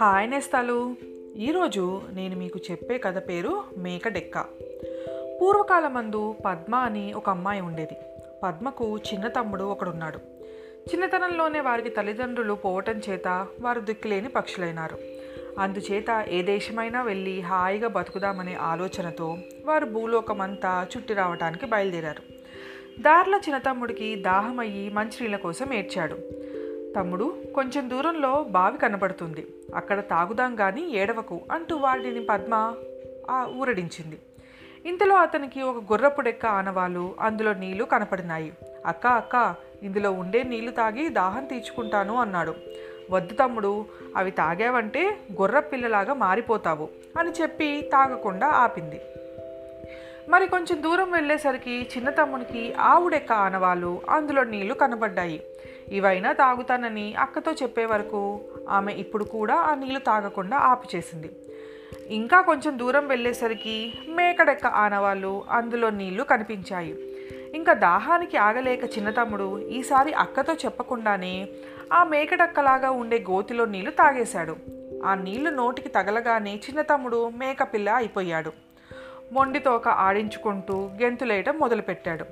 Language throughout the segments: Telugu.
హాయ్ నేస్తాలు. ఈరోజు నేను మీకు చెప్పే కథ పేరు మేక డెక్క పూర్వకాలమందు పద్మ అని ఒక అమ్మాయి ఉండేది. పద్మకు చిన్న తమ్ముడు ఒకడున్నాడు. చిన్నతనంలోనే వారికి తల్లిదండ్రులు పోవటం చేత వారు దిక్కులేని పక్షులైనారు. అందుచేత ఏ దేశమైనా వెళ్ళి హాయిగా బతుకుదామనే ఆలోచనతో వారు భూలోకమంతా చుట్టి రావటానికి బయలుదేరారు. దారిలో చిన్న తమ్ముడికి దాహమయ్యి మంచినీళ్ళ కోసం ఏడ్చాడు. తమ్ముడు కొంచెం దూరంలో బావి కనబడుతుంది అక్కడ తాగుదాం కానీ ఏడవకు అంటూ వాడిని పద్మ ఊరడించింది. ఇంతలో అతనికి ఒక గుర్రపు డెక్క ఆనవాలు అందులో నీళ్ళు కనపడినాయి. అక్క అక్క ఇందులో ఉండే నీళ్ళు తాగి దాహం తీర్చుకుంటాను అన్నాడు. వద్దు తమ్ముడు అవి తాగావంటే గుర్ర పిల్లలాగా మారిపోతావు అని చెప్పి తాగకుండా ఆపింది. మరి కొంచెం దూరం వెళ్ళేసరికి చిన్న తమ్మునికి ఆవుడెక్క ఆనవాళ్ళు అందులో నీళ్ళు కనబడ్డాయి. ఇవైనా తాగుతానని అక్కతో చెప్పే వరకు ఆమె ఇప్పుడు కూడా ఆ నీళ్ళు తాగకుండా ఆపు చేసింది ఇంకా కొంచెం దూరం వెళ్ళేసరికి మేకడెక్క ఆనవాళ్ళు అందులో నీళ్ళు కనిపించాయి. ఇంకా దాహానికి ఆగలేక చిన్న తమ్ముడు ఈసారి అక్కతో చెప్పకుండానే ఆ మేకడక్కలాగా ఉండే గోతిలో నీళ్ళు తాగేశాడు. ఆ నీళ్ళు నోటికి తగలగానే చిన్నతమ్ముడు మేకపిల్ల అయిపోయాడు. మొండితోక ఆడించుకుంటూ గెంతులేయటం మొదలుపెట్టాడు.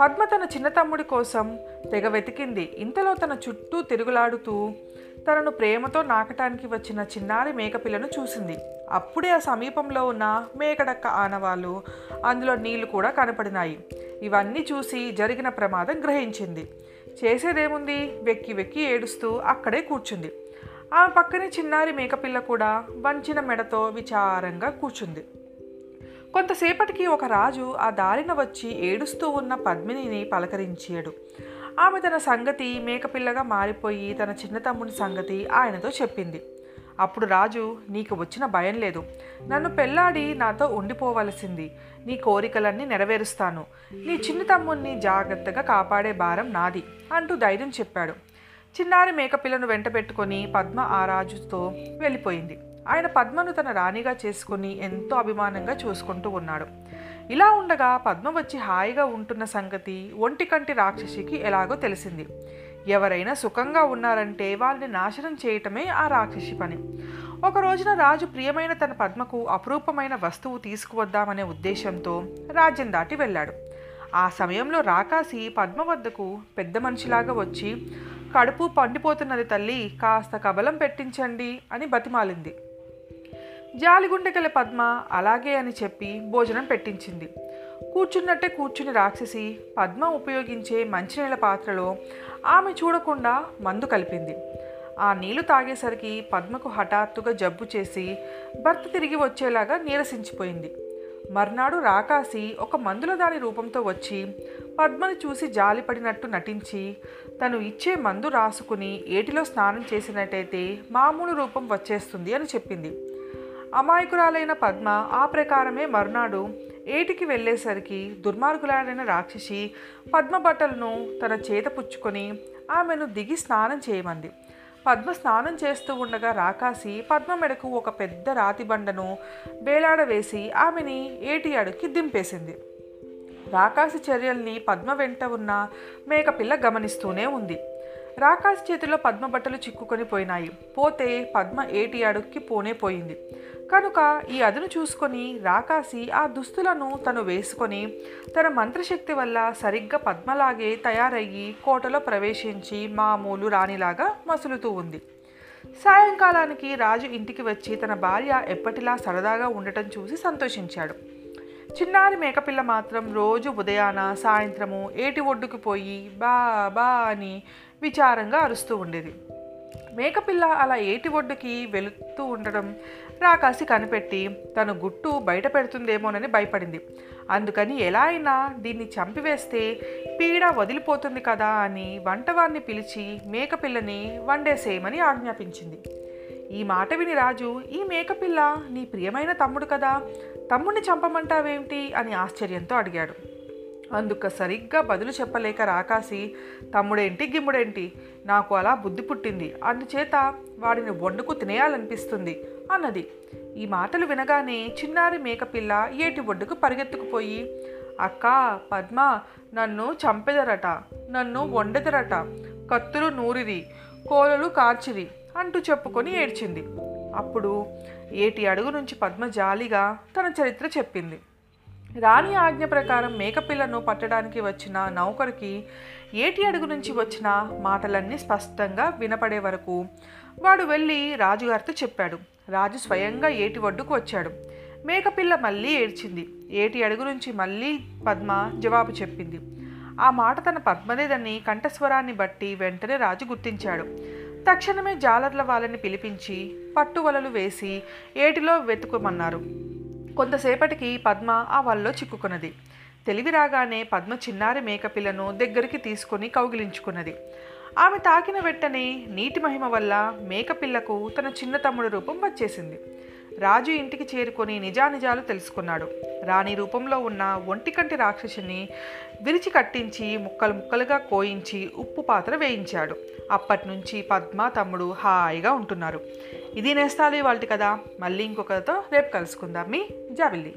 పద్మ తన చిన్న తమ్ముడి కోసం తెగ వెతికింది. ఇంతలో తన చుట్టూ తిరుగులాడుతూ తనను ప్రేమతో నాకటానికి వచ్చిన చిన్నారి మేకపిల్లను చూసింది. అప్పుడే ఆ సమీపంలో ఉన్న మేకడక్క ఆనవాళ్ళు అందులో నీళ్ళు కూడా కనపడినాయి. ఇవన్నీ చూసి జరిగిన ప్రమాదం గ్రహించింది. చేసేదేముంది? వెక్కి వెక్కి ఏడుస్తూ అక్కడే కూర్చుంది. ఆమె పక్కనే చిన్నారి మేకపిల్ల కూడా వంచిన మెడతో విచారంగా కూర్చుంది. కొంతసేపటికి ఒక రాజు ఆ దారిన వచ్చి ఏడుస్తూ ఉన్న పద్మినిని పలకరించాడు. ఆమె తన సంగతి మేకపిల్లగా మారిపోయి తన చిన్న తమ్ముని సంగతి ఆయనతో చెప్పింది. అప్పుడు రాజు నీకు వచ్చిన భయం లేదు. నన్ను పెళ్ళాడి నాతో ఉండిపోవలసింది. నీ కోరికలన్నీ నెరవేరుస్తాను. నీ చిన్న తమ్ముణ్ణి జాగ్రత్తగా కాపాడే భారం నాది అంటూ ధైర్యం చెప్పాడు. చిన్నారి మేకపిల్లను వెంట పెట్టుకొని పద్మ ఆ రాజుతో వెళ్ళిపోయింది. ఆయన పద్మను తన రాణిగా చేసుకుని ఎంతో అభిమానంగా చూసుకుంటూ ఉన్నాడు. ఇలా ఉండగా పద్మ వచ్చి హాయిగా ఉంటున్న సంగతి ఒంటికంటి రాక్షసికి ఎలాగో తెలిసింది. ఎవరైనా సుఖంగా ఉన్నారంటే వాళ్ళని నాశనం చేయటమే ఆ రాక్షసి పని. ఒక రోజున రాజు ప్రియమైన తన పద్మకు అపురూపమైన వస్తువు తీసుకువద్దామనే ఉద్దేశంతో రాజ్యం దాటి వెళ్ళాడు. ఆ సమయంలో రాకాసి పద్మ వద్దకు పెద్ద మనిషిలాగా వచ్చి కడుపు పండిపోతున్నది తల్లి కాస్త కబలం పెట్టించండి అని బతిమాలింది. జాలిగుండె గల పద్మ అలాగే అని చెప్పి భోజనం పెట్టించింది. కూర్చున్నట్టే కూర్చుని రాక్షసి పద్మ ఉపయోగించే మంచినీళ్ళ పాత్రలో ఆమె చూడకుండా మందు కలిపింది. ఆ నీళ్ళు తాగేసరికి పద్మకు హఠాత్తుగా జబ్బు చేసి భర్త తిరిగి వచ్చేలాగా నీరసించిపోయింది. మర్నాడు రాకాసి ఒక మందుల దాని రూపంతో వచ్చి పద్మను చూసి జాలిపడినట్టు నటించి తను ఇచ్చే మందు రాసుకుని ఏటిలో స్నానం చేసినట్టయితే మామూలు రూపం వచ్చేస్తుంది అని చెప్పింది. అమాయకురాలైన పద్మ ఆ ప్రకారమే మరునాడు ఏటికి వెళ్ళేసరికి దుర్మార్గులాడైన రాక్షసి పద్మ బట్టలను తన చేత పుచ్చుకొని ఆమెను దిగి స్నానం చేయమంది. పద్మ స్నానం చేస్తూ ఉండగా రాకాసి పద్మ మెడకు ఒక పెద్ద రాతి బండను వేలాడవేసి ఆమెని ఏటి అడుక్కి దింపేసింది. రాకాసి చర్యల్ని పద్మ వెంట ఉన్న మేకపిల్ల గమనిస్తూనే ఉంది. రాకాసి చేతిలో పద్మ బట్టలు చిక్కుకొని పోయినాయి. పోతే పద్మ ఏటి అడుక్కి పోనే పోయింది. కనుక ఈ అదును చూసుకొని రాకాసి ఆ దుస్తులను తను వేసుకొని తన మంత్రశక్తి వల్ల సరిగ్గా పద్మలాగే తయారయ్యి కోటలో ప్రవేశించి మామూలు రాణిలాగా మసులుతూ ఉంది. సాయంకాలానికి రాజు ఇంటికి వచ్చి తన భార్య ఎప్పటిలా సరదాగా ఉండటం చూసి సంతోషించాడు. చిన్నారి మేకపిల్ల మాత్రం రోజు ఉదయాన సాయంత్రము ఏటి ఒడ్డుకు పోయి బా బా అని విచారంగా అరుస్తూ ఉండేది. మేకపిల్ల అలా ఏటి ఒడ్డుకి వెళుతూ ఉండడం రాకాసి కనిపెట్టి తన గుట్టు బయట పెడుతుందేమోనని భయపడింది. అందుకని ఎలా అయినా దీన్ని చంపివేస్తే పీడ వదిలిపోతుంది కదా అని వంటవాన్ని పిలిచి మేకపిల్లని వండేసేయమని ఆజ్ఞాపించింది. ఈ మాట విని రాజు ఈ మేకపిల్ల నీ ప్రియమైన తమ్ముడు కదా తమ్ముడిని చంపమంటావేమిటి అని ఆశ్చర్యంతో అడిగాడు. అందుక సరిగ్గా బదులు చెప్పలేక రాకాసి తమ్ముడేంటి గిమ్ముడేంటి? నాకు అలా బుద్ధి పుట్టింది. అందుచేత వాడిని వండుకు తినేయాలనిపిస్తుంది అన్నది. ఈ మాటలు వినగానే చిన్నారి మేకపిల్ల ఏటి ఒడ్డుకు పరిగెత్తుకుపోయి అక్క పద్మ నన్ను చంపెదరట నన్ను వండెదరట కత్తులు నూరిరి కోలలు కార్చిరి అంటూ చెప్పుకొని ఏడ్చింది. అప్పుడు ఏటి అడుగు నుంచి పద్మ జాలిగా తన చరిత్ర చెప్పింది. రాణి ఆజ్ఞ ప్రకారం మేకపిల్లను పట్టడానికి వచ్చిన నౌకరికి ఏటి అడుగు నుంచి వచ్చిన మాటలన్నీ స్పష్టంగా వినపడే వరకు వాడు వెళ్ళి రాజుగారితో చెప్పాడు. రాజు స్వయంగా ఏటి ఒడ్డుకు వచ్చాడు. మేకపిల్ల మళ్ళీ ఏడ్చింది. ఏటి అడుగు నుంచి మళ్ళీ పద్మ జవాబు చెప్పింది. ఆ మాట తన పద్మనేదని కంఠస్వరాన్ని బట్టి వెంటనే రాజు గుర్తించాడు. తక్షణమే జాలర్ల వాళ్ళని పిలిపించి పట్టువలలు వేసి ఏటిలో వెతుకుమన్నారు. కొంతసేపటికి పద్మ ఆ వలలో చిక్కుకున్నది. తెలివి రాగానే పద్మ చిన్నారి మేకపిల్లను దగ్గరికి తీసుకొని కౌగిలించుకున్నది. ఆమె తాకిన వెంటనే నీటి మహిమ వల్ల మేకపిల్లకు తన చిన్న తమ్ముడు రూపం వచ్చేసింది. రాజు ఇంటికి చేరుకొని నిజానిజాలు తెలుసుకున్నాడు. రాణి రూపంలో ఉన్న ఒంటికంటి రాక్షసిని విరిచి కట్టించి ముక్కలు ముక్కలుగా కోయించి ఉప్పు పాత్ర వేయించాడు. అప్పటి నుంచి పద్మ తమ్ముడు హాయిగా ఉంటున్నారు. ఇది నేస్తాలు ఇవాళ కదా. మళ్ళీ ఇంకొకరితో రేపు కలుసుకుందాం. మీ జాబిల్లి